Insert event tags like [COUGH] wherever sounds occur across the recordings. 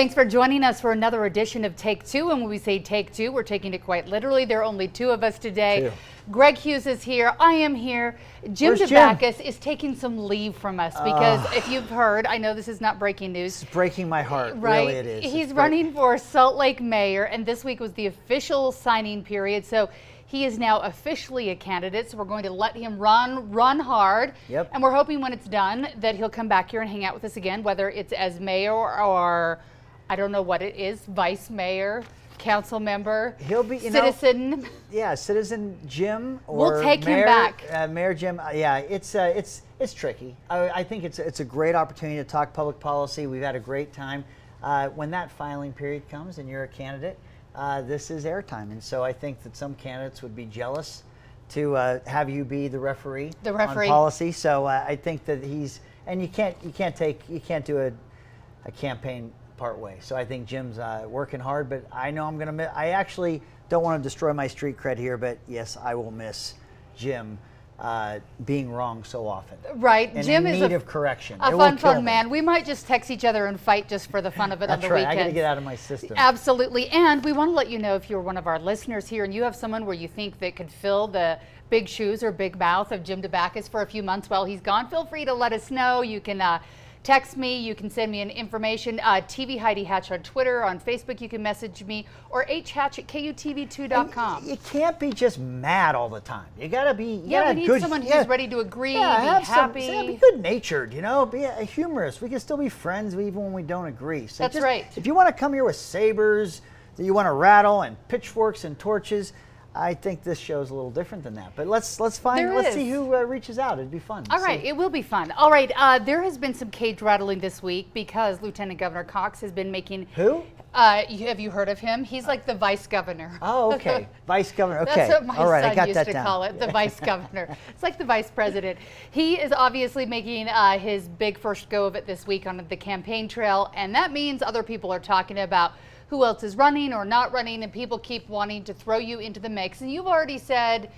Thanks for joining us for another edition of Take Two. And when we say Take Two, we're taking it quite literally. There are only two of us today. Two. Greg Hughes is here. I am here. Jim Where's Jim? Dabakis is taking some leave from us because if you've heard, I know this is not breaking news. It's breaking my heart. Right. Really, it is. He's It's running for Salt Lake mayor, and this week was the official signing period. So he is now officially a candidate. So we're going to let him run, run hard. Yep. And we're hoping when it's done that he'll come back here and hang out with us again, whether it's as mayor or I don't know what it is, vice mayor, council member, He'll be, you know- citizen. Yeah, Citizen Jim or We'll take him back. Uh, Mayor Jim. Uh, yeah, it's uh, it's it's tricky. I, I think it's it's a great opportunity to talk public policy. We've had a great time. Uh, when that filing period comes and you're a candidate, uh, this is airtime, and so I think that some candidates would be jealous to uh, have you be the referee, The referee. on policy. So uh, I think that he's and you can't you can't take you can't do a a campaign part way. So I think Jim's uh, working hard, but I know I'm going to miss. I actually don't want to destroy my street cred here, but yes, I will miss Jim uh, being wrong so often. Right, And Jim in is need a, of correction. a It fun, fun man. We might just text each other and fight just for the fun of it That's on the right. weekends. I got to get out of my system. Absolutely. And we want to let you know if you're one of our listeners here and you have someone where you think that could fill the big shoes or big mouth of Jim Dabakis for a few months while he's gone, feel free to let us know. You can uh, text me, you can send me an information. Uh, TV Heidi Hatch on Twitter, on Facebook, you can message me, or hatch at KUTV2.com. You can't be just mad all the time. You got to be. You Yeah, gotta we need good, someone who's yeah. ready to agree, Yeah, be have some- happy. yeah, be good natured, you know, be a, a humorous. We can still be friends even when we don't agree. So That's just- right. If you want to come here with sabers that you want to rattle and pitchforks and torches, I think this show is a little different than that. But let's let's find There let's is. see who uh, reaches out. It'd be fun. All right, See. it will be fun. All right, uh, there has been some cage rattling this week because Lieutenant Governor Cox has been making. Who? Uh, you, have you heard of him? He's like the vice governor. Oh, okay. [LAUGHS] Vice governor. Okay. That's what my All right, son I got used that to down. call it, the vice [LAUGHS] governor. It's like the vice president. He is obviously making uh, his big first go of it this week on the campaign trail, and that means other people are talking about who else is running or not running, and people keep wanting to throw you into the mix. And you've already said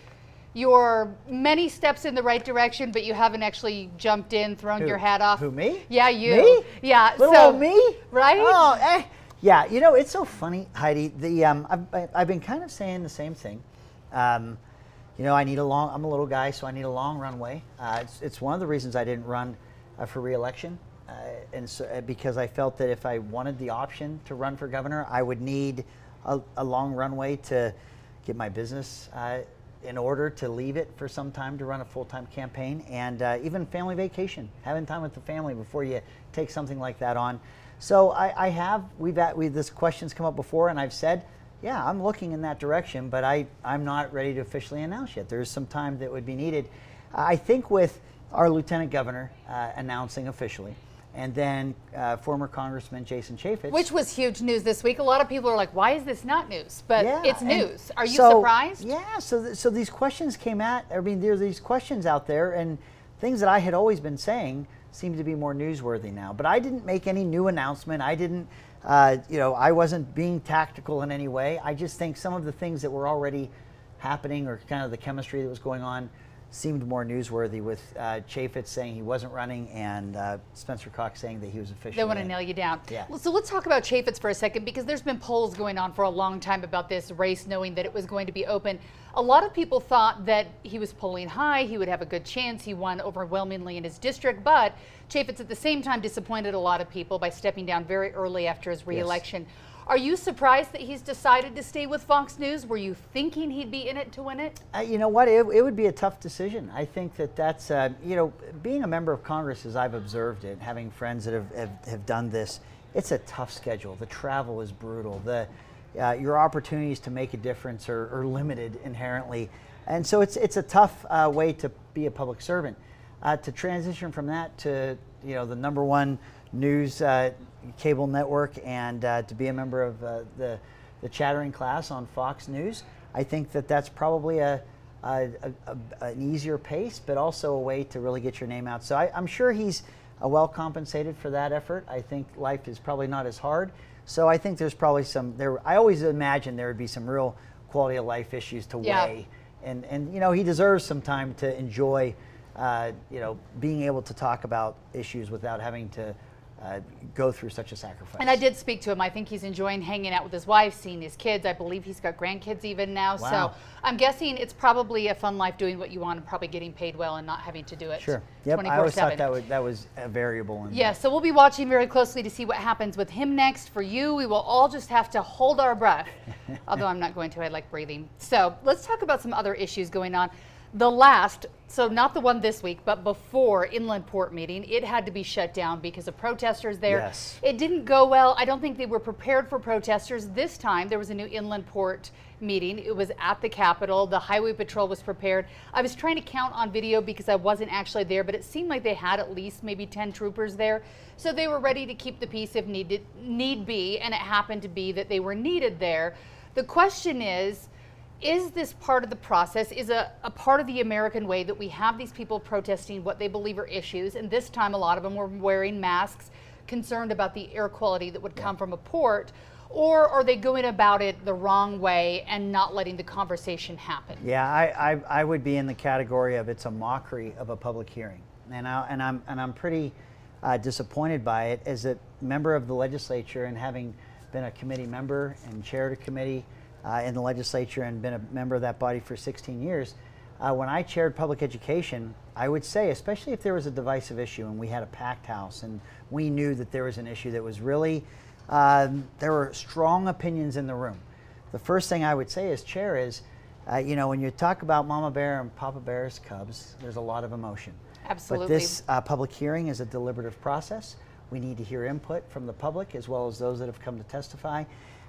you're many steps in the right direction, but you haven't actually jumped in, thrown Who? your hat off. Who, me? Yeah, you. Me? Yeah. Little so, old me? Right? Oh, eh. Yeah, you know, it's so funny, Heidi. The um, I've, I've been kind of saying the same thing. Um, you know, I need a long. I'm a little guy, so I need a long runway. Uh, it's, it's one of the reasons I didn't run uh, for reelection, and so uh, because I felt that if I wanted the option to run for governor, I would need a, a long runway to get my business uh, in order to leave it for some time to run a full-time campaign, and uh, even family vacation, having time with the family before you take something like that on. So I, I have we've at, we this question's come up before, and I've said, yeah, I'm looking in that direction, but I I'm not ready to officially announce yet. There's some time that would be needed. I think with our lieutenant governor uh, announcing officially, and then uh, former Congressman Jason Chaffetz, Which was huge news this week. A lot of people are like, why is this not news? But yeah, it's news. Are you so- surprised? Yeah. So th- so these questions came at. I mean, there are these questions out there, and things that I had always been saying seem to be more newsworthy now. But I didn't make any new announcement. I didn't. Uh, you know, I wasn't being tactical in any way. I just think some of the things that were already happening, or kind of the chemistry that was going on, seemed more newsworthy. With uh, Chaffetz saying he wasn't running, and uh, Spencer Cox saying that he was officially. They want to nail you down. Yeah. Well, So let's talk about Chaffetz for a second because there's been polls going on for a long time about this race, knowing that it was going to be open. A lot of people thought that he was polling high, he would have a good chance. He won overwhelmingly in his district, but Chaffetz at the same time disappointed a lot of people by stepping down very early after his reelection. Are you surprised that he's decided to stay with Fox News? Were you thinking he'd be in it to win it? Uh, you know what? It, it would be a tough decision. I think that that's, uh, you know, being a member of Congress, as I've observed it, having friends that have, have, have done this, it's a tough schedule. The travel is brutal. The, uh, your opportunities to make a difference are, are, limited inherently. And so it's, it's a tough uh, way to be a public servant. Uh, to transition from that to you know the number one news uh, cable network and uh, to be a member of the, the chattering class on Fox News, I think that that's probably a, a, a, an easier pace, but also a way to really get your name out. So I, am sure he's well compensated for that effort. I think life is probably not as hard. So I think there's probably some there. I always imagine there would be some real quality of life issues to yeah. weigh, and and you know he deserves some time to enjoy, uh, you know, being able to talk about issues without having to uh, go through such a sacrifice. And I did speak to him. I think he's enjoying hanging out with his wife, seeing his kids. I believe he's got grandkids even now. Wow. So I'm guessing it's probably a fun life doing what you want and probably getting paid well and not having to do it. Sure. Yep. I always thought that was, that was a variable. In yeah. So we'll be watching very closely to see what happens with him next. For you, we will all just have to hold our breath. [LAUGHS] Although I'm not going to. I like breathing. So let's talk about some other issues going on. The last, so not the one this week, but before inland port meeting, it had to be shut down because of protesters there. Yes. It didn't go well. I don't think they were prepared for protesters. This time there was a new inland port meeting. It was at the Capitol. The Highway Patrol was prepared. I was trying to count on video because I wasn't actually there, but it seemed like they had at least maybe 10 troopers there. So they were ready to keep the peace if needed, need be, and it happened to be that they were needed there. The question is, is this part of the process is a, a part of the american way that we have these people protesting what they believe are issues? And this time a lot of them were wearing masks concerned about the air quality that would come yeah. from a port or are they going about it the wrong way and not letting the conversation happen? Yeah i, I, I would be in the category of it's a mockery of a public hearing. And, I, and i'm and i'm pretty uh, disappointed by it as a member of the legislature and having been a committee member and chaired a committee uh, in the legislature and been a member of that body for 16 years. Uh, when I chaired public education, I would say, especially if there was a divisive issue and we had a packed house and we knew that there was an issue that was really, um, there were strong opinions in the room. The first thing I would say as chair is, uh, you know, when you talk about Mama Bear and Papa Bear's cubs, there's a lot of emotion. Absolutely. But this uh, public hearing is a deliberative process. We need to hear input from the public as well as those that have come to testify.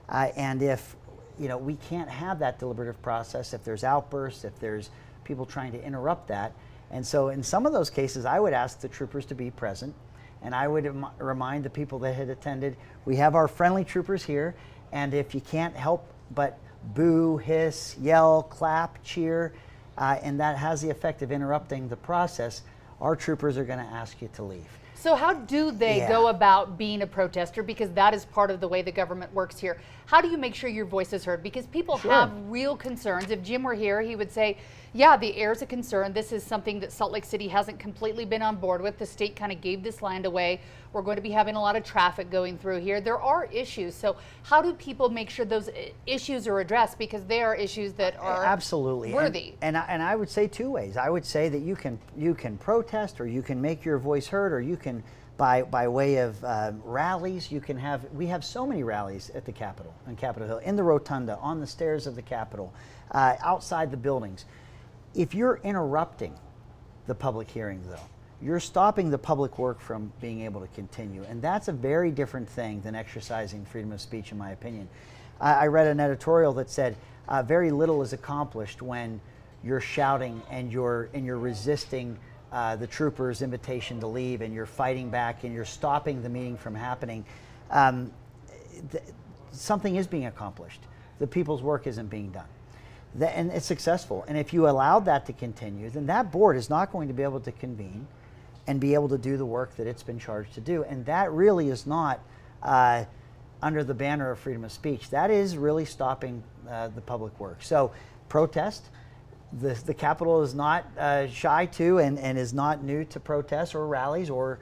Uh, and if you know, we can't have that deliberative process if there's outbursts, if there's people trying to interrupt that. And so, in some of those cases, I would ask the troopers to be present, and I would Im- remind the people that had attended, we have our friendly troopers here, and if you can't help but boo, hiss, yell, clap, cheer, uh, and that has the effect of interrupting the process, our troopers are going to ask you to leave. So how do they yeah. go about being a protester? Because that is part of the way the government works here. How do you make sure your voice is heard? Because people sure. have real concerns. If Jim were here, he would say, yeah, the air is a concern. This is something that Salt Lake City hasn't completely been on board with. The state kind of gave this land away. We're going to be having a lot of traffic going through here. There are issues. So how do people make sure those uh, issues are addressed? Because they are issues that are absolutely worthy. And, and I, and I would say two ways. I would say that you can you can protest, or you can make your voice heard, or you can by, by way of uh, rallies. You can have, we have so many rallies at the Capitol, on Capitol Hill, in the rotunda, on the stairs of the Capitol, uh, outside the buildings. If you're interrupting the public hearing, though, you're stopping the public work from being able to continue. And that's a very different thing than exercising freedom of speech, in my opinion. I, I read an editorial that said uh, very little is accomplished when you're shouting and you're, and you're resisting uh, the troopers' invitation to leave and you're fighting back and you're stopping the meeting from happening, um, th- something is being accomplished. The people's work isn't being done. And it's successful. And if you allowed that to continue, then that board is not going to be able to convene and be able to do the work that it's been charged to do. And that really is not uh, under the banner of freedom of speech. That is really stopping uh, the public work. So, protest, the, the Capitol is not uh, shy to and, and is not new to protests or rallies or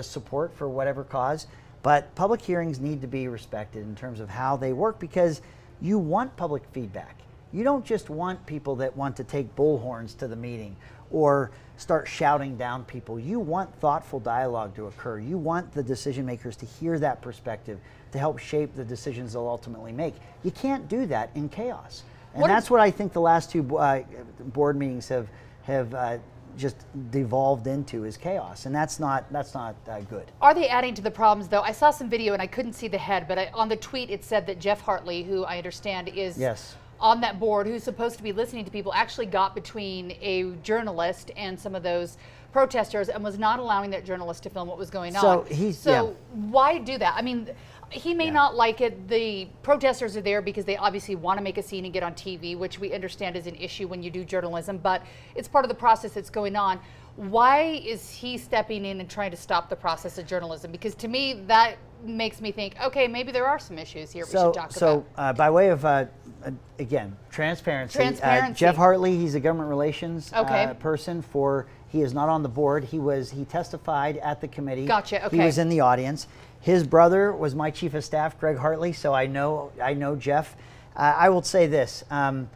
support for whatever cause. But public hearings need to be respected in terms of how they work because you want public feedback. You don't just want people that want to take bullhorns to the meeting or start shouting down people. You want thoughtful dialogue to occur. You want the decision makers to hear that perspective to help shape the decisions they'll ultimately make. You can't do that in chaos. And what that's what I think the last two uh, board meetings have have uh, just devolved into is chaos, and that's not that's not uh, good. Are they adding to the problems though? I saw some video and I couldn't see the head, but I, on the tweet it said that Jeff Hartley, who I understand is Yes. on that board, who's supposed to be listening to people, actually got between a journalist and some of those protesters and was not allowing that journalist to film what was going So on. he's- so yeah. why do that? I mean. He may Yeah. not like it. The protesters are there because they obviously want to make a scene and get on TV, which we understand is an issue when you do journalism, but it's part of the process that's going on. Why is he stepping in and trying to stop the process of journalism? Because to me, that makes me think, okay, maybe there are some issues here we So, should talk so about. uh, by way of uh, uh, again transparency, Transparency. Uh, Jeff Hartley, he's a government relations Okay. uh, person for. He is not on the board. He was he testified at the committee. Gotcha, okay. He was in the audience. His brother was my chief of staff, Greg Hartley. So I know I know Jeff. Uh, I will say this. Um,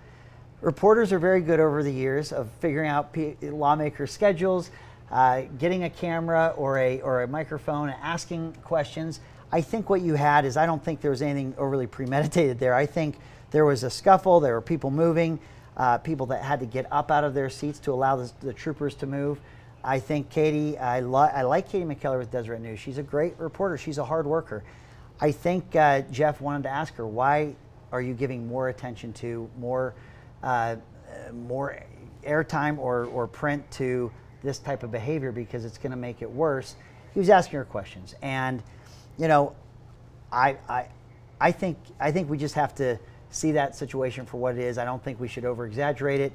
reporters are very good over the years of figuring out p- lawmakers' schedules, uh, getting a camera or a or a microphone, and asking questions. I think what you had is I don't think there was anything overly premeditated there. I think there was a scuffle. There were people moving, uh, people that had to get up out of their seats to allow the, the troopers to move. I think Katie, I, I like Katie McKellar with Deseret News. She's a great reporter. She's a hard worker. I think uh, Jeff wanted to ask her why are you giving more attention to more uh, more airtime or, or print to this type of behavior because it's going to make it worse. He was asking her questions, and you know, I, I, I think I think we just have to see that situation for what it is. I don't think we should over exaggerate it.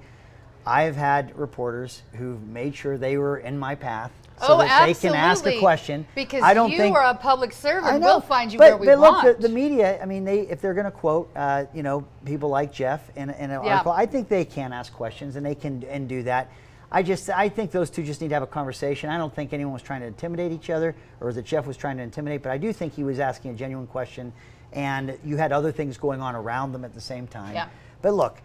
I have had reporters who've made sure they were in my path so oh, that absolutely. they can ask a question. Because I don't you think, are a public servant. Know, We'll find you but, where we are. but want. look, the, the media. I mean, they if they're going to quote, uh, you know, people like Jeff in, in an Yeah. article, I think they can ask questions and they can and do that. I just I think those two just need to have a conversation. I don't think anyone was trying to intimidate each other or that Jeff was trying to intimidate, but I do think he was asking a genuine question, and you had other things going on around them at the same time. Yeah. But look.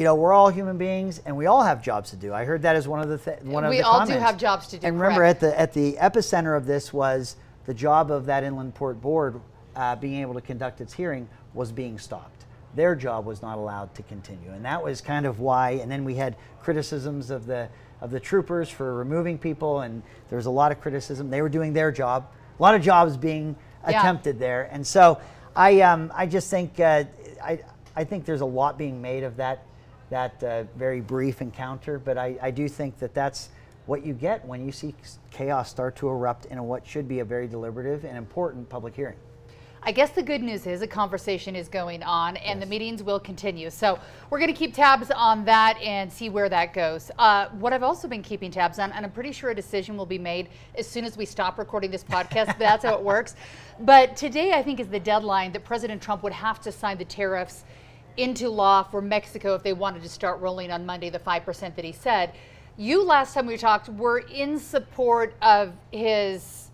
You know, we're all human beings, and we all have jobs to do. I heard that as one of the th- one of We the all do have jobs to do, And remember, correct. at the at the epicenter of this was the job of that inland port board uh, being able to conduct its hearing was being stopped. Their job was not allowed to continue, and that was kind of why. And then we had criticisms of the of the troopers for removing people, and there was a lot of criticism. They were doing their job. A lot of jobs being Yeah. attempted there, and so I um, I just think uh, I I think there's a lot being made of that that uh, very brief encounter, but I, I do think that that's what you get when you see chaos start to erupt in a, what should be a very deliberative and important public hearing. I guess the good news is a conversation is going on and the meetings will continue. So we're going to keep tabs on that and see where that goes. Uh, what I've also been keeping tabs on, and I'm pretty sure a decision will be made as soon as we stop recording this podcast. That's how it works. [LAUGHS] But today, I think, is the deadline that President Trump would have to sign the tariffs into law for Mexico if they wanted to start rolling on Monday, the 5% that he said. You, last time we talked, were in support of his,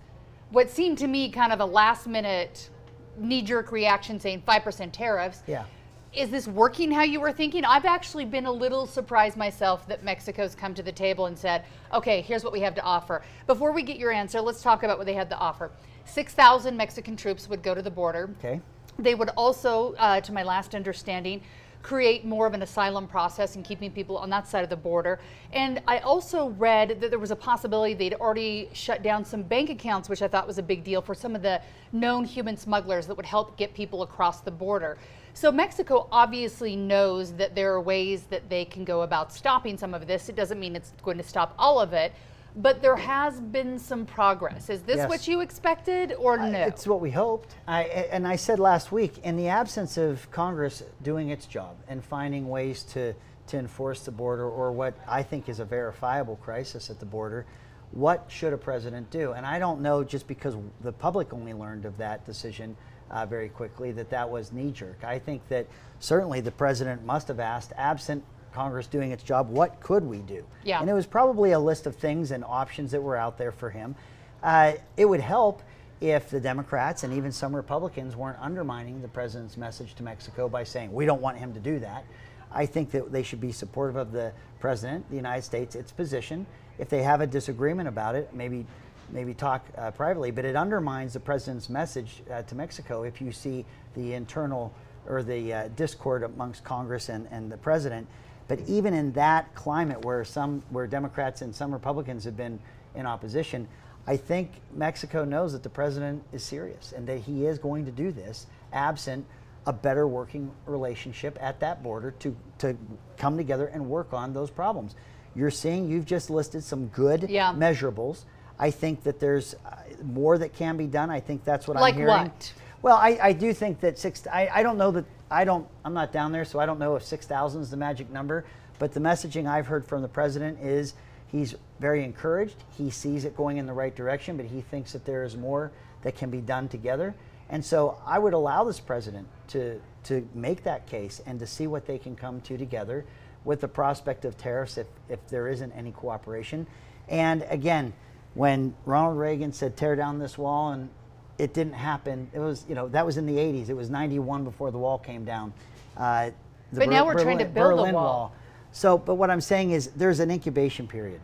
what seemed to me kind of a last minute knee jerk reaction saying 5% tariffs. Yeah. Is this working how you were thinking? I've actually been a little surprised myself that Mexico's come to the table and said, okay, here's what we have to offer. Before we get your answer, let's talk about what they had to offer. 6,000 Mexican troops would go to the border. Okay. They would also, uh, to my last understanding, create more of an asylum process and keeping people on that side of the border. And I also read that there was a possibility they'd already shut down some bank accounts, which I thought was a big deal for some of the known human smugglers that would help get people across the border. So Mexico obviously knows that there are ways that they can go about stopping some of this. It doesn't mean it's going to stop all of it. But there has been some progress. Is this Yes. what you expected or no? It's what we hoped. I, and I said last week, in the absence of Congress doing its job and finding ways to, to enforce the border or what I think is a verifiable crisis at the border, what should a president do? And I don't know just because the public only learned of that decision uh, very quickly that that was knee jerk. I think that certainly the president must have asked, absent Congress doing its job, what could we do? Yeah. And it was probably a list of things and options that were out there for him. Uh, it would help if the Democrats and even some Republicans weren't undermining the president's message to Mexico by saying, we don't want him to do that. I think that they should be supportive of the president, the United States, its position. If they have a disagreement about it, maybe maybe talk uh, privately, but it undermines the president's message uh, to Mexico if you see the internal or the uh, discord amongst Congress and, and the president But even in that climate where some where Democrats and some Republicans have been in opposition, I think Mexico knows that the president is serious and that he is going to do this absent a better working relationship at that border to, to come together and work on those problems. You're seeing, you've just listed some good Yeah. measurables. I think that there's uh, more that can be done. I think that's what Like I'm hearing. Like what? Well, I, I do think that six. I, I don't know that I don't. I'm not down there, so I don't know if six thousand is the magic number. But the messaging I've heard from the president is he's very encouraged. He sees it going in the right direction, but he thinks that there is more that can be done together. And so I would allow this president to to make that case and to see what they can come to together with the prospect of tariffs if, if there isn't any cooperation. And again, when Ronald Reagan said tear down this wall and it didn't happen. It was, you know, that was in the 80s. It was 91 before the wall came down. Uh, But now we're trying to build a Berlin wall. So, but what I'm saying is there's an incubation period.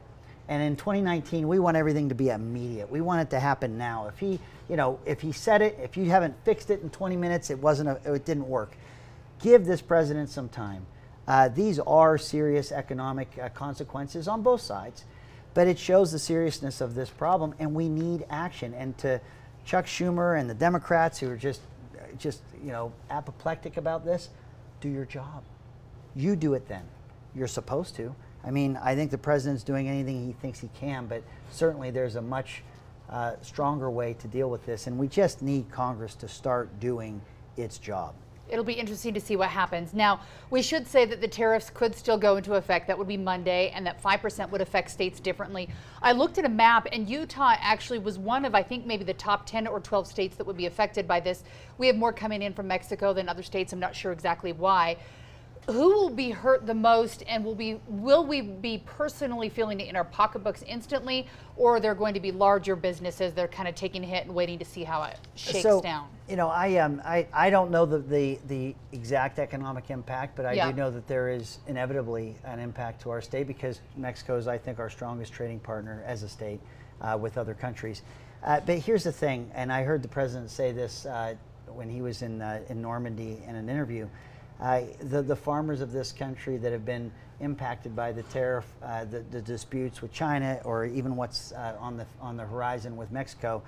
And in 2019, we want everything to be immediate. We want it to happen now. If he, you know, if he said it, if you haven't fixed it in 20 minutes, it wasn't, a, it didn't work. Give this president some time. Uh, these are serious economic uh, consequences on both sides, but it shows the seriousness of this problem, and we need action. And to Chuck Schumer and the Democrats who are just, just you know, apoplectic about this, do your job. You do it then. You're supposed to. I mean, I think the president's doing anything he thinks he can, but certainly there's a much uh, stronger way to deal with this, and we just need Congress to start doing its job. It'll be interesting to see what happens. Now, we should say that the tariffs could still go into effect. That would be Monday, and that 5% would affect states differently. I looked at a map, and Utah actually was one of, I think, maybe the top 10 or 12 states that would be affected by this. We have more coming in from Mexico than other states. I'm not sure exactly why. Who will be hurt the most, and will be will we be personally feeling it in our pocketbooks instantly, or are there going to be larger businesses that are kind of taking a hit and waiting to see how it shakes so, down? You know, I um, I, I don't know the, the, the exact economic impact, but I Yeah. do know that there is inevitably an impact to our state because Mexico is, I think, our strongest trading partner as a state uh, with other countries. Uh, but here's the thing, and I heard the president say this uh, when he was in uh, in Normandy in an interview. Uh, the, the farmers of this country that have been impacted by the tariff, uh, the, the disputes with China, or even what's uh, on the on the horizon with Mexico,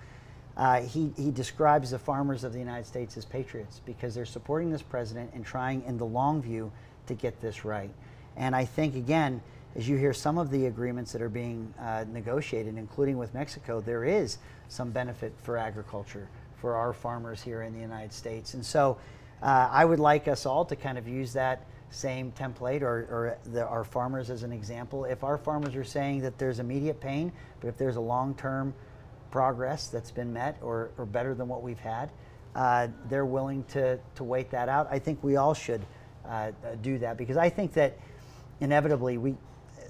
uh, he, he describes the farmers of the United States as patriots because they're supporting this president and trying in the long view to get this right. And I think, again, as you hear some of the agreements that are being uh, negotiated, including with Mexico, there is some benefit for agriculture, for our farmers here in the United States. And so uh, I would like us all to kind of use that same template or, or the, our farmers as an example. If our farmers are saying that there's immediate pain, but if there's a long term progress that's been met or, or better than what we've had, uh, they're willing to, to wait that out. I think we all should uh, do that because I think that inevitably we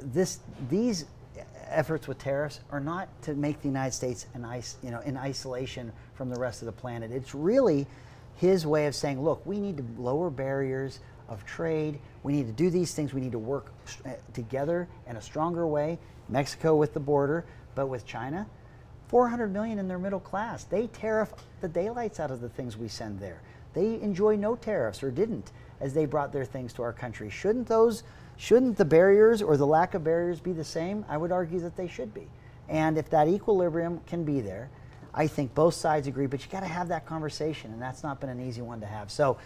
this these efforts with tariffs are not to make the United States an ice, you know, in isolation from the rest of the planet. It's really his way of saying, look, we need to lower barriers of trade. We need to do these things. We need to work uh, together in a stronger way. Mexico with the border, but with China, 400 million in their middle class. They tariff the daylights out of the things we send there. They enjoy no tariffs or didn't as they brought their things to our country. Shouldn't those shouldn't the barriers or the lack of barriers be the same? I would argue that they should be. And if that equilibrium can be there, I think both sides agree, but you got to have that conversation, and that's not been an easy one to have. So,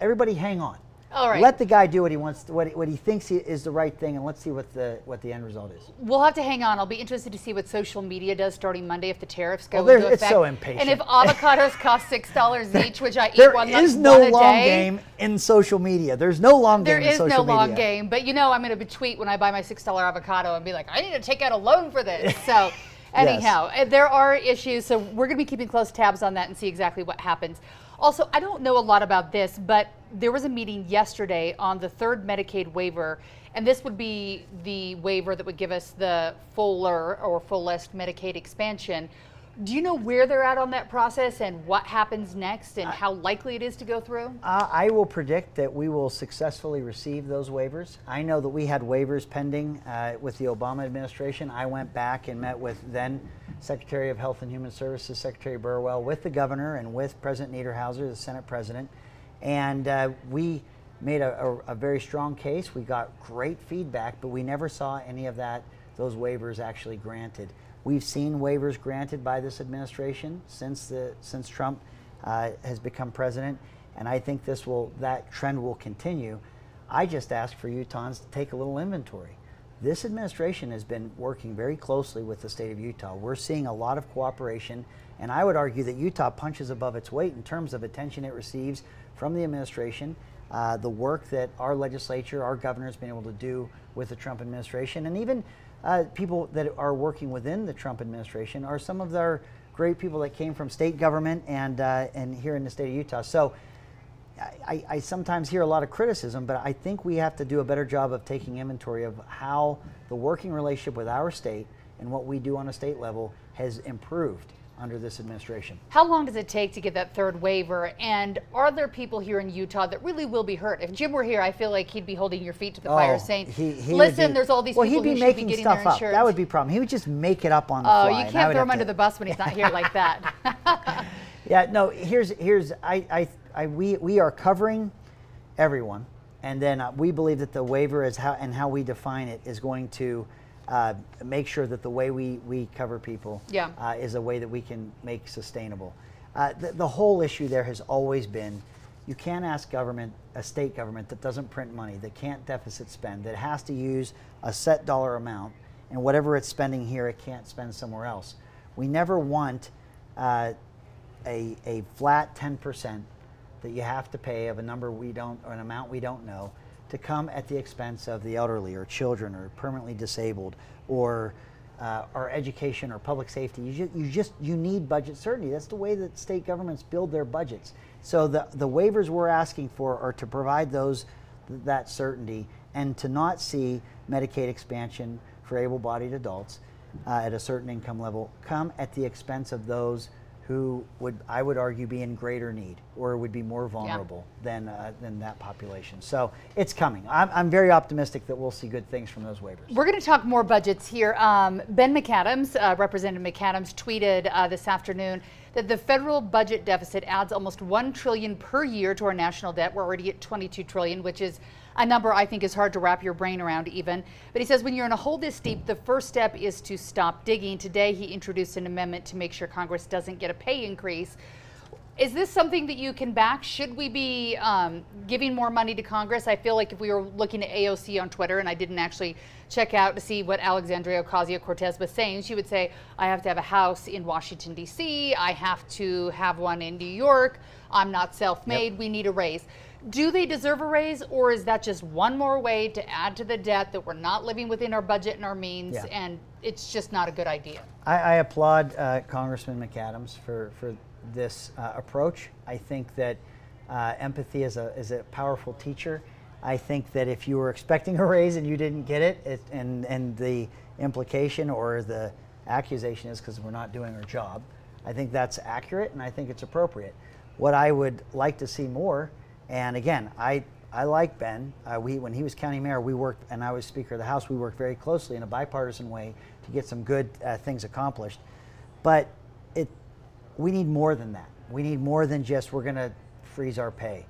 everybody, hang on. All right. Let the guy do what he wants, what he, what he thinks he, is the right thing, and let's see what the what the end result is. We'll have to hang on. I'll be interested to see what social media does starting Monday if the tariffs go Well, into it's effect. so impatient. And if avocados cost six dollars [LAUGHS] each, which I eat There one, is one no a long day, game in social media. There's no long There game in is no long media. game, but you know I'm going to tweet when I buy my six dollar avocado and be like, I need to take out a loan for this. [LAUGHS] So. Anyhow, uh, there are issues, so we're going to be keeping close tabs on that and see exactly what happens. Also, I don't know a lot about this, but there was a meeting yesterday on the third Medicaid waiver, and this would be the waiver that would give us the fuller or fullest Medicaid expansion. Do you know where they're at on that process and what happens next and how likely it is to go through? Uh, I will predict that we will successfully receive those waivers. I know that we had waivers pending uh, with the Obama administration. I went back and met with then Secretary of Health and Human Services, Secretary Burwell, with the governor and with President Niederhauser, the Senate president. And uh, we made a, a, a, very strong case. We got great feedback, but we never saw any of that, those waivers actually granted. We've seen waivers granted by this administration since the since Trump uh, has become president, and I think this will that trend will continue. I just ask for Utahns to take a little inventory. This administration has been working very closely with the state of Utah. We're seeing a lot of cooperation, and I would argue that Utah punches above its weight in terms of attention it receives from the administration, uh, the work that our legislature, our governor has been able to do with the Trump administration, and even uh, people that are working within the Trump administration are some of our great people that came from state government and uh, and here in the state of Utah. So. I, I, sometimes hear a lot of criticism, but I think we have to do a better job of taking inventory of how the working relationship with our state and what we do on a state level has improved under this administration. How long does it take to get that third waiver? And are there people here in Utah that really will be hurt? If Jim were here, I feel like he'd be holding your feet to the oh, fire, saying, he, he "Listen, be, there's all these well, people he'd be who making should be stuff up. That would be a problem. He would just make it up on the oh, fly. Oh, you can't throw him under the bus when he's not here like that. [LAUGHS] yeah, no. Here's here's I, I I we we are covering everyone, and then uh, we believe that the waiver is how and how we define it is going to uh, make sure that the way we, we cover people yeah. uh, is a way that we can make sustainable. Uh, the, the, whole issue there has always been you can't ask government, a state government that doesn't print money, that can't deficit spend, that has to use a set dollar amount, and whatever it's spending here, it can't spend somewhere else. We never want uh, a, a flat 10% that you have to pay of a number we don't, or an amount we don't know to come at the expense of the elderly or children or permanently disabled or uh, our education or public safety. You just, you just you need budget certainty. That's the way that state governments build their budgets. So the the waivers we're asking for are to provide those that certainty and to not see Medicaid expansion for able-bodied adults uh, at a certain income level come at the expense of those who would I would argue be in greater need or would be more vulnerable yeah. than uh, than that population. So it's coming. I'm, I'm very optimistic that we'll see good things from those waivers. We're going to talk more budgets here. Um, ben McAdams, uh, Representative McAdams, tweeted uh, this afternoon that the federal budget deficit adds almost one trillion per year to our national debt. We're already at 22 trillion, which is a number I think is hard to wrap your brain around even. But he says when you're in a hole this deep, the first step is to stop digging. Today he introduced an amendment to make sure Congress doesn't get a pay increase. Is this something that you can back? Should we be um, giving more money to Congress? I feel like if we were looking at AOC on Twitter, and I didn't actually check out to see what Alexandria Ocasio Cortez was saying, she would say, I have to have a house in Washington, D.C., I have to have one in New York, I'm not self made, yep. we need a raise. Do they deserve a raise, or is that just one more way to add to the debt that we're not living within our budget and our means, yeah. and it's just not a good idea? I, I applaud uh, Congressman McAdams for, for this uh, approach. I think that uh, empathy is a, is a powerful teacher. I think that if you were expecting a raise and you didn't get it, it and, and the implication or the accusation is because we're not doing our job, I think that's accurate and I think it's appropriate. What I would like to see more and again, I, I like Ben. Uh, we, when he was county mayor, we worked, and I was Speaker of the House, we worked very closely in a bipartisan way to get some good uh, things accomplished. But it, we need more than that. We need more than just we're going to freeze our pay.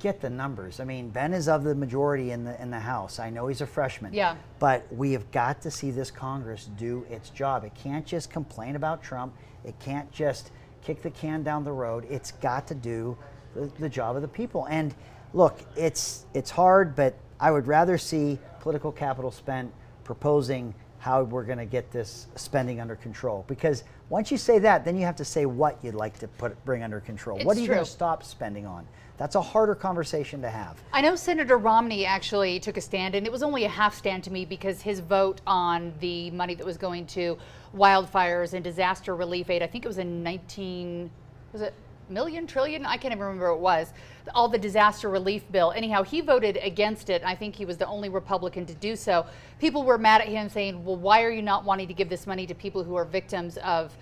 Get the numbers. I mean, Ben is of the majority in the in the House. I know he's a freshman. Yeah. But we have got to see this Congress do its job. It can't just complain about Trump. It can't just kick the can down the road. It's got to do the, the job of the people. And look, it's it's hard, but I would rather see political capital spent proposing how we're going to get this spending under control. Because once you say that, then you have to say what you'd like to put bring under control. It's what are you going to stop spending on? That's a harder conversation to have. I know Senator Romney actually took a stand, and it was only a half stand to me because his vote on the money that was going to wildfires and disaster relief aid, I think it was in 19, was it million, trillion, I can't even remember what it was, all the disaster relief bill. Anyhow, he voted against it. I think he was the only Republican to do so. People were mad at him saying, well, why are you not wanting to give this money to people who are victims of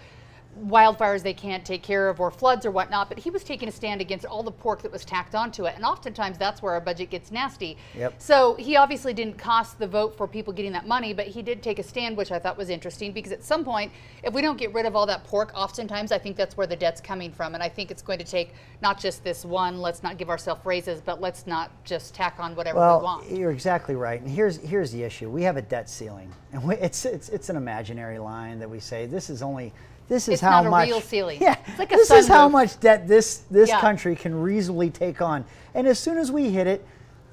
wildfires they can't take care of or floods or whatnot, but he was taking a stand against all the pork that was tacked onto it. And oftentimes that's where our budget gets nasty. Yep. So he obviously didn't cost the vote for people getting that money, but he did take a stand, which I thought was interesting because at some point, if we don't get rid of all that pork, oftentimes I think that's where the debt's coming from. And I think it's going to take not just this one, let's not give ourselves raises, but let's not just tack on whatever well, we want. You're exactly right. And here's here's the issue. We have a debt ceiling. And we, it's, it's, it's an imaginary line that we say this is only this is It's how not a much real ceiling. Yeah, It's like a this is how much debt this this Yeah. country can reasonably take on. And as soon as we hit it,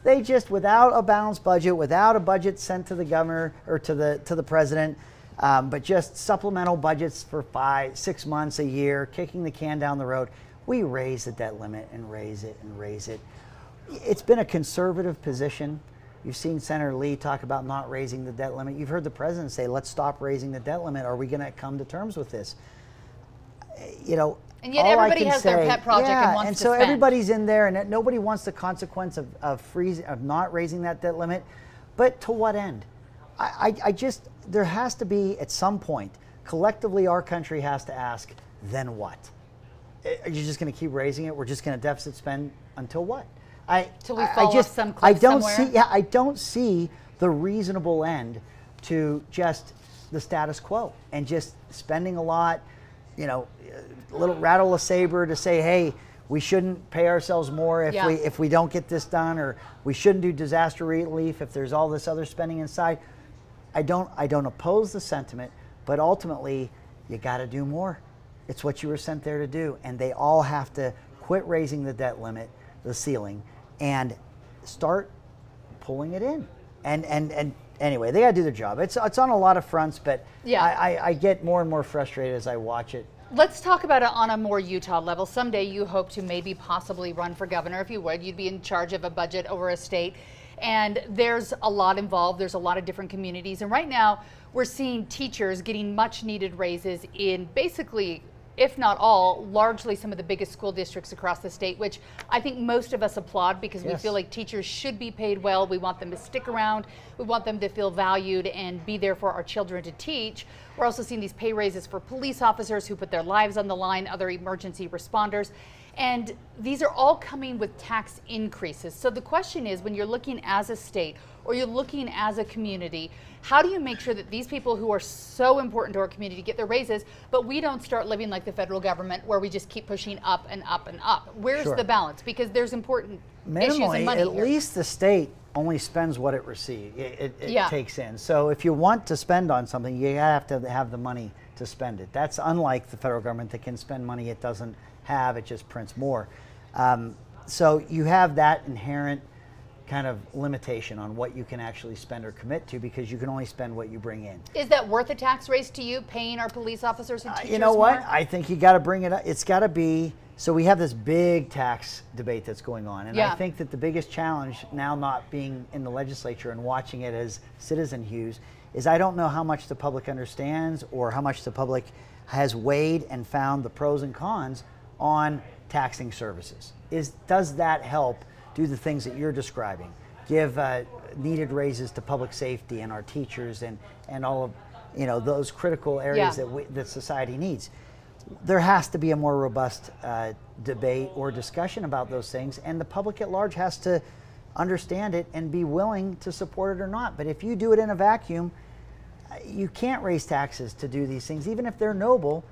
they just without a balanced budget, without a budget sent to the governor or to the to the president, um, but just supplemental budgets for five, six months, a year, kicking the can down the road. We raise the debt limit and raise it and raise it. It's been a conservative position. You've seen Senator Lee talk about not raising the debt limit. You've heard the president say, let's stop raising the debt limit. Are we going to come to terms with this? You know, And yet all I everybody can has their say- pet project and yeah, wants and to so spend. everybody's in there, and nobody wants the consequence of, of freezing, of not raising that debt limit. But to what end? I, I, I just, there has to be at some point, collectively, our country has to ask, then what? Eh, are you just going to keep raising it? We're just going to deficit spend until what? I, Till we I- I fall off just, some I don't somewhere? see. Yeah, I don't see the reasonable end to just the status quo and just spending a lot. You know, a little rattle a saber to say, hey, we shouldn't pay ourselves more if Yeah. we if we don't get this done, or we shouldn't do disaster relief if there's all this other spending inside. I don't I don't oppose the sentiment, but ultimately you got to do more. It's what you were sent there to do, and they all have to quit raising the debt limit, the ceiling, and start pulling it in. And and and anyway, they got to do their job. It's it's on a lot of fronts, but Yeah. I, I, I get more and more frustrated as I watch it. Let's talk about it on a more Utah level. Someday you hope to maybe possibly run for governor. If you would, you'd be in charge of a budget over a state. And there's a lot involved. There's a lot of different communities. And right now, we're seeing teachers getting much needed raises in basically, if not all, largely some of the biggest school districts across the state, which I think most of us applaud because we feel like teachers should be paid well. We want them to stick around. We want them to feel valued and be there for our children to teach. We're also seeing these pay raises for police officers who put their lives on the line, other emergency responders. And these are all coming with tax increases. So the question is when you're looking as a state or you're looking as a community, how do you make sure that these people who are so important to our community get their raises, but we don't start living like the federal government where we just keep pushing up and up and up? Where's Sure. the balance? Because there's important issues and money at here. least the state only spends what it receives. It, it, it Yeah. takes in. So if you want to spend on something, you have to have the money to spend it. That's unlike the federal government that can spend money it doesn't have. It just prints more. Um, so you have that inherent kind of limitation on what you can actually spend or commit to because you can only spend what you bring in. Is that worth a tax raise to you, paying our police officers and Uh, teachers you know what? more? I think you got to bring it up. It's got to be. So we have this big tax debate that's going on, and Yeah. I think that the biggest challenge now, not being in the legislature and watching it as citizen Hughes, is I don't know how much the public understands or how much the public has weighed and found the pros and cons on taxing services. Is does that help do the things that you're describing? Give uh, needed raises to public safety and our teachers and and all of you know those critical areas Yeah. that we, that society needs. There has to be a more robust uh, debate or discussion about those things, and the public at large has to understand it and be willing to support it or not. But if you do it in a vacuum, you can't raise taxes to do these things, even if they're noble,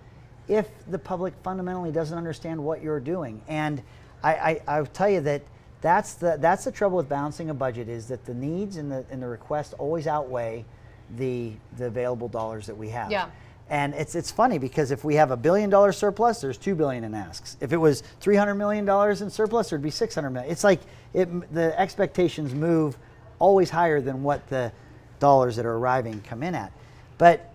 if the public fundamentally doesn't understand what you're doing. And I, I, I'll tell you that that's the that's the trouble with balancing a budget is that the needs and the and the requests always outweigh the the available dollars that we have. Yeah. And it's it's funny because if we have a billion dollar surplus, there's two billion in asks. If it was three hundred million dollars in surplus, there'd be six hundred million. It's like it, the expectations move always higher than what the dollars that are arriving come in at. But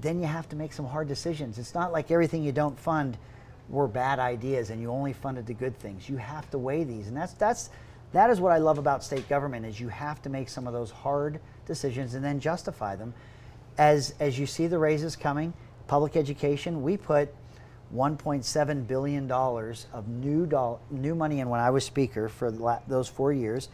then you have to make some hard decisions. It's not like everything you don't fund were bad ideas and you only funded the good things. You have to weigh these, and that's that's that is what I love about state government is you have to make some of those hard decisions and then justify them. As as you see the raises coming, public education, we put 1.7 billion dollars of new doll, new money in when I was speaker for the la- those four years.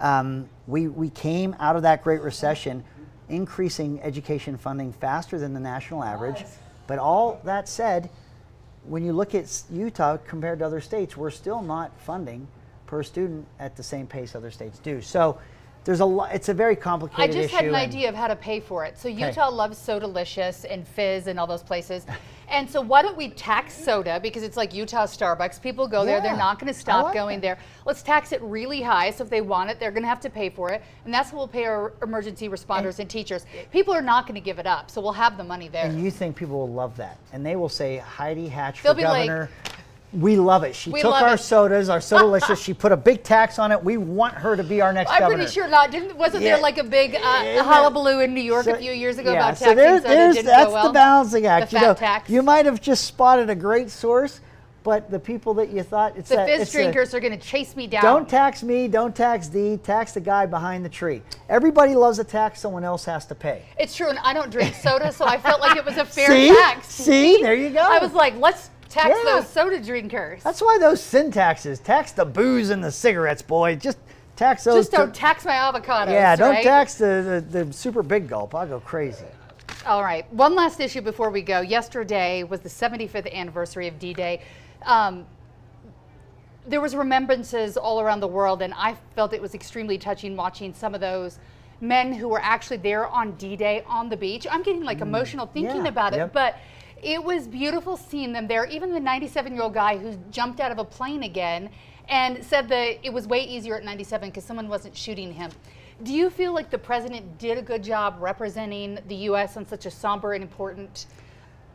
Um, we we came out of that Great Recession, increasing education funding faster than the national average. But all that said, when you look at Utah compared to other states, we're still not funding per student at the same pace other states do. So there's a lot. It's a very complicated issue. I just had an idea of how to pay for it. So Utah okay. loves Sodalicious and Fiiz and all those places. And so why don't we tax soda because it's like Utah Starbucks. People go yeah, there, they're not going to stop like going there. Let's tax it really high. So if they want it, they're going to have to pay for it, and that's what we'll pay our emergency responders and, and teachers. People are not going to give it up, so we'll have the money there. And you think people will love that, and they will say Heidi Hatch They'll for governor. Like, we love it. She we took our it. sodas, our Sodalicious. she [LAUGHS] put a big tax on it. We want her to be our next I'm governor. pretty sure not. Didn't wasn't yeah. there like a big uh, hullabaloo in New York so, a few years ago about so there's, there's, that's well? the balancing act. The you know, tax. you might have just spotted a great source, but the people that you thought it's the fizz it's drinkers are going to chase me down. Don't tax me. Don't tax thee. Tax the guy behind the tree. Everybody loves a tax someone else has to pay. It's true, and I don't drink soda, so I felt like it was a [LAUGHS] fair See? tax. See, there you go. I was like, let's Tax yeah. those soda drinkers. That's why those sin taxes. Tax the booze and the cigarettes, boy. Just tax those. Just don't tax my avocados. Yeah, don't right? tax the, the, the super big gulp. I'll go crazy. All right. One last issue before we go. Yesterday was the 75th anniversary of D-Day. Um, there was remembrances all around the world, and I felt it was extremely touching watching some of those men who were actually there on D-Day on the beach. I'm getting like mm. emotional thinking yeah, about it, yep. but it was beautiful seeing them there. Even the 97 year old guy who jumped out of a plane again and said that it was way easier at 97 because someone wasn't shooting him. Do you feel like the president did a good job representing the U.S. on such a somber and important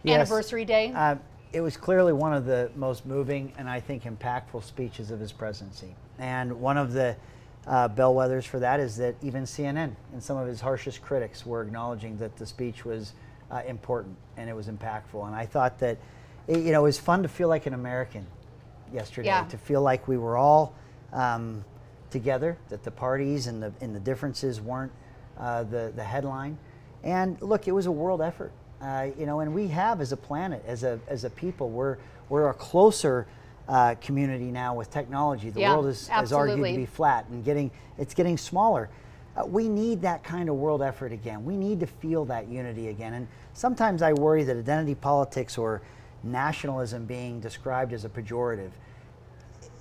yes. anniversary day? Uh, it was clearly one of the most moving and I think impactful speeches of his presidency. And one of the uh, bellwethers for that is that even CNN and some of his harshest critics were acknowledging that the speech was uh, important and it was impactful. And I thought that, it, you know, it was fun to feel like an American yesterday, yeah. to feel like we were all um, together, that the parties and the, and the differences weren't uh, the, the headline. And look, it was a world effort. Uh, you know, and we have as a planet, as a, as a people, we're, we're a closer uh, community now with technology. The yeah, world is, is argued to be flat and getting, it's getting smaller. Uh, we need that kind of world effort again. We need to feel that unity again. And sometimes I worry that identity politics or nationalism being described as a pejorative.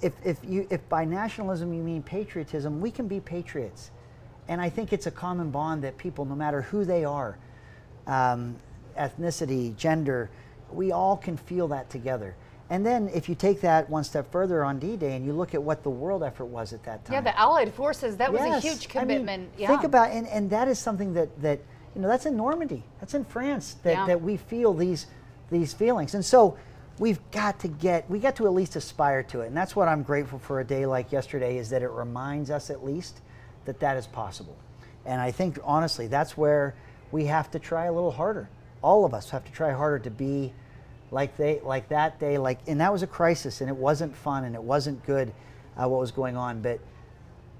If, if, you, if by nationalism you mean patriotism, we can be patriots. And I think it's a common bond that people, no matter who they are, um, ethnicity, gender, we all can feel that together. And then if you take that one step further on D-Day and you look at what the world effort was at that time. Yeah, the Allied forces, that was a huge commitment. I mean, yeah. Think about, and, and that is something that, that, you know, that's in Normandy, that's in France, that, yeah. that we feel these, these feelings. And so we've got to get, we got to at least aspire to it. And that's what I'm grateful for a day like yesterday is that it reminds us at least that that is possible. And I think, honestly, that's where we have to try a little harder. All of us have to try harder to be like they like that day like and that was a crisis and it wasn't fun and it wasn't good uh, what was going on but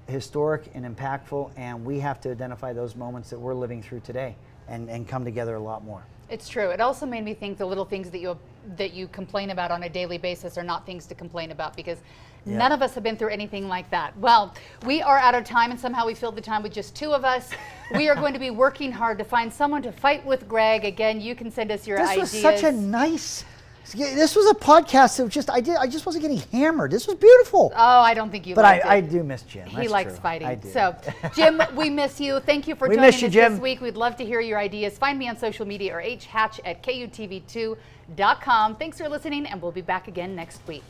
historic and impactful and we have to identify those moments that we're living through today and, and come together a lot more. It's true. It also made me think the little things that you that you complain about on a daily basis are not things to complain about because yeah. none of us have been through anything like that. Well, we are out of time and somehow we filled the time with just two of us. [LAUGHS] we are going to be working hard to find someone to fight with Greg. Again, you can send us your this ideas. This was such a nice this was a podcast that was just I did I just wasn't getting hammered. This was beautiful. Oh, I don't think you. But I, I, do miss Jim. He That's likes true. fighing. So, [LAUGHS] Jim, we miss you. Thank you for we joining you, us Jim. this week. We'd love to hear your ideas. Find me on social media or hhatch at kutv2.com. Thanks for listening, and we'll be back again next week.